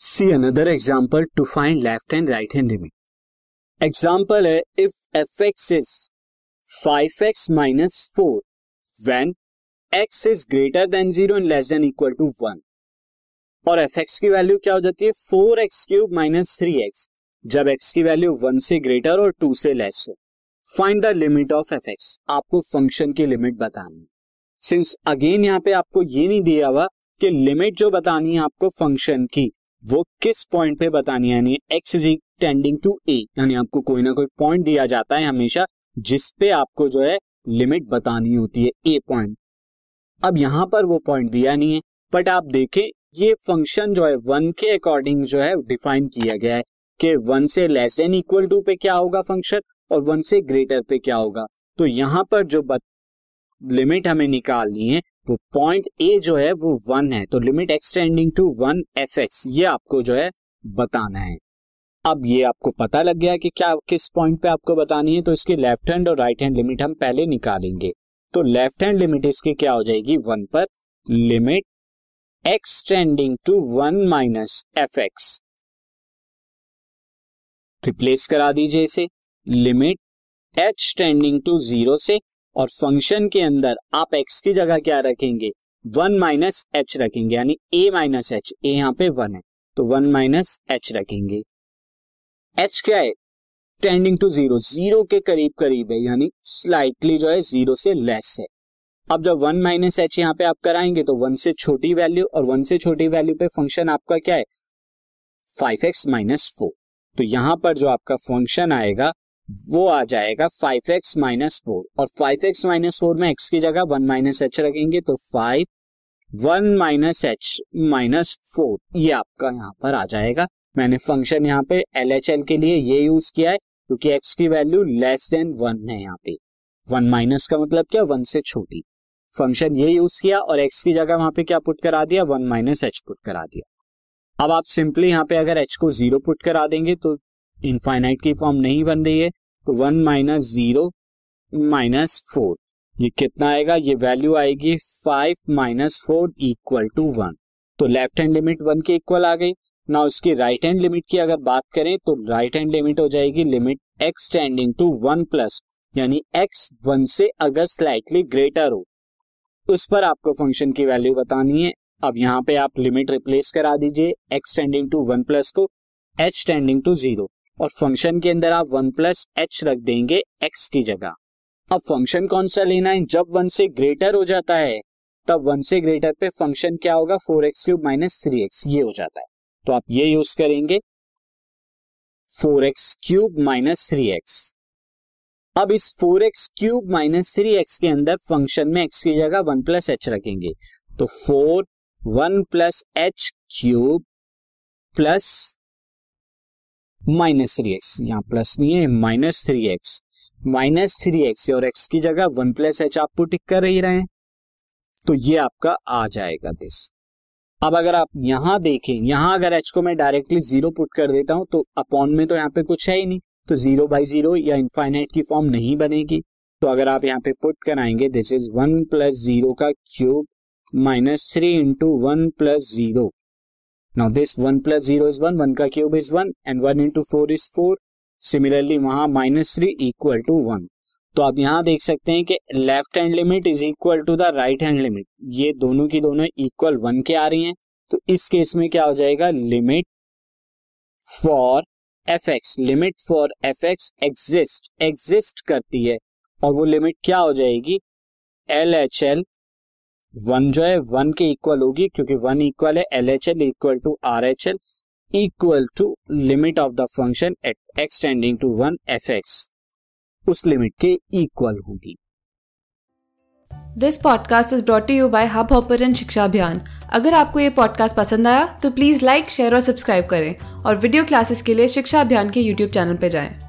See another example to find left and right hand limit example है if f x is five x minus four when x is greater than zero and less than equal to one और f x की value क्या हो जाती है? Four x cube minus three x जब x की value one से greater और टू से लेस हो. Find the limit of f x आपको फ़ंक्शन की लिमिट बतानी है. सिंस अगेन यहाँ पे आपको ये नहीं दिया हुआ कि लिमिट जो बतानी है आपको फ़ंक्शन की वो किस पॉइंट पे बतानी है? यानी x is tending to a यानी आपको कोई ना कोई पॉइंट दिया जाता है हमेशा, जिस पे आपको जो है लिमिट बतानी होती है ए पॉइंट अब यहाँ पर वो पॉइंट दिया नहीं है बट आप देखें, ये फ़ंक्शन जो है वन के अकॉर्डिंग जो है डिफाइन किया गया है कि वन से लेस देन इक्वल टू पे क्या होगा फ़ंक्शन और वन से ग्रेटर पे क्या होगा. तो यहाँ पर जो लिमिट हमें निकालनी है वो पॉइंट ए जो है, वो वन है। तो limit x tending to one f x ये आपको जो है बताना है। अब ये आपको पता लग गया कि क्या, किस पॉइंट पे आपको बतानी है तो इसकी लेफ़्ट हैंड और राइट हैंड लिमिट हम पहले निकालेंगे। तो लेफ़्ट हैंड लिमिट इसकी क्या हो जाएगी? वन पर limit x tending to one minus f x replace करा दीजिए इसे। Limit h tending to zero से और फ़ंक्शन के अंदर आप एक्स की जगह क्या रखेंगे? वन माइनस एच रखेंगे, यानी ए माइनस एच ए यहाँ पे वन है तो वन माइनस एच रखेंगे। एच क्या है? टेंडिंग टू ज़ीरो ज़ीरो के करीब करीब है, यानी स्लाइटली जो है ज़ीरो से लेस है। अब जब वन माइनस एच यहाँ पे आप कराएँगे तो वन से छोटी वैल्यू और वन से छोटी वैल्यू पे फ़ंक्शन आपका क्या है? फाइव एक्स माइनस फोर तो यहाँ पर जो आपका फ़ंक्शन आएगा वो आ जाएगा फाइव एक्स माइनस फोर और फाइव एक्स माइनस फोर में एक्स की जगह वन माइनस एच रखेंगे तो five one minus h minus four ये आपका यहाँ पर आ जाएगा। मैंने फ़ंक्शन यहाँ पे एल एच एल के लिए ये यूज़ किया है, क्योंकि एक्स की वैल्यू लेस देन वन है यहाँ पे। वन माइनस का मतलब क्या? वन से छोटी। फ़ंक्शन ये यूज़ किया और एक्स की जगह वहाँ पे क्या पुट करा दिया? वन माइनस एच पुट करा दिया। अब आप सिंपली यहाँ पे अगर एच को ज़ीरो पुट करा देंगे तो इनफाइनाइट की फॉर्म नहीं बन रही है तो one minus zero minus four ये कितना आएगा? ये वैल्यू आएगी five minus four equal to one तो लेफ़्ट हैंड लिमिट वन के इक्वल आ गई. ना उसकी राइट हैंड लिमिट की अगर बात करें तो राइट हैंड लिमिट हो जाएगी limit x tending to one plus यानी एक्स वन से अगर स्लाइटली ग्रेटर हो. उस पर आपको फ़ंक्शन की वैल्यू बतानी है. अब यहाँ पे आप लिमिट रिप्लेस करा दीजिए x tending to one plus को एच टेंडिंग टू ज़ीरो और फ़ंक्शन के अंदर आप वन प्लस एच रख देंगे एक्स की जगह। अब फ़ंक्शन कौन सा लेना है? जब वन से ग्रेटर हो जाता है, तब वन से ग्रेटर पे फ़ंक्शन क्या होगा? Four x cube minus three x ये हो जाता है। तो आप ये यूज़ करेंगे। Four x cube minus three x अब इस four x cube minus three x के अंदर फ़ंक्शन में एक्स की जगह वन प्लस एच रखेंगे। तो four one plus h cube plus minus three x, यहाँ प्लस नहीं है, minus three x. Minus three x और एक्स की जगह वन प्लस एच आप पुट कर ही रहे हैं। तो ये आपका आ जाएगा दिस अब अगर आप यहाँ देखें, यहाँ अगर एच को मैं डायरेक्टली ज़ीरो पुट कर देता हूँ तो अपॉन में तो यहाँ पे कुछ है ही नहीं। तो ज़ीरो बाई ज़ीरो या इनफाइनाइट की फॉर्म नहीं बनेगी। तो अगर आप यहाँ पे पुट कराएँगे this is one plus zero का cube minus three into one plus zero now this one plus zero is one one का cube is one and one into four is four similarly वहाँ minus three equal to one तो आप यहाँ देख सकते हैं कि left hand limit is equal to the right hand limit ये दोनों की दोनों इक्वल वन के आ रही हैं। तो इस केस में क्या हो जाएगा? Limit for f x limit for f x exist exist करती है। और वो लिमिट क्या हो जाएगी? एल एच एल वन जो है, वन के इक्वल होगी, क्योंकि वन इक्वल है L H L equal to R H L equal to limit of the function at x tending to one f x उस लिमिट के इक्वल होगी। This podcast is brought you by Hub Hopper Shiksha Abhiyan अगर आपको ये podcast पसंद आया तो please like share और सब्सक्राइब करें। और वीडियो क्लासेस के लिए शिक्षा अभियान के यूट्यूब चैनल पर जाएँ।